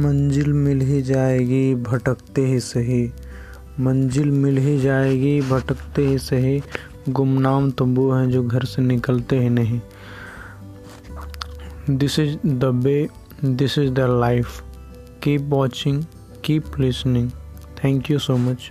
मंजिल मिल ही जाएगी, भटकते ही सही। मंजिल मिल ही जाएगी, भटकते ही सही। गुमनाम तंबू हैं जो घर से निकलते ही नहीं। This is the way this is the life keep watching keep listening thank you so much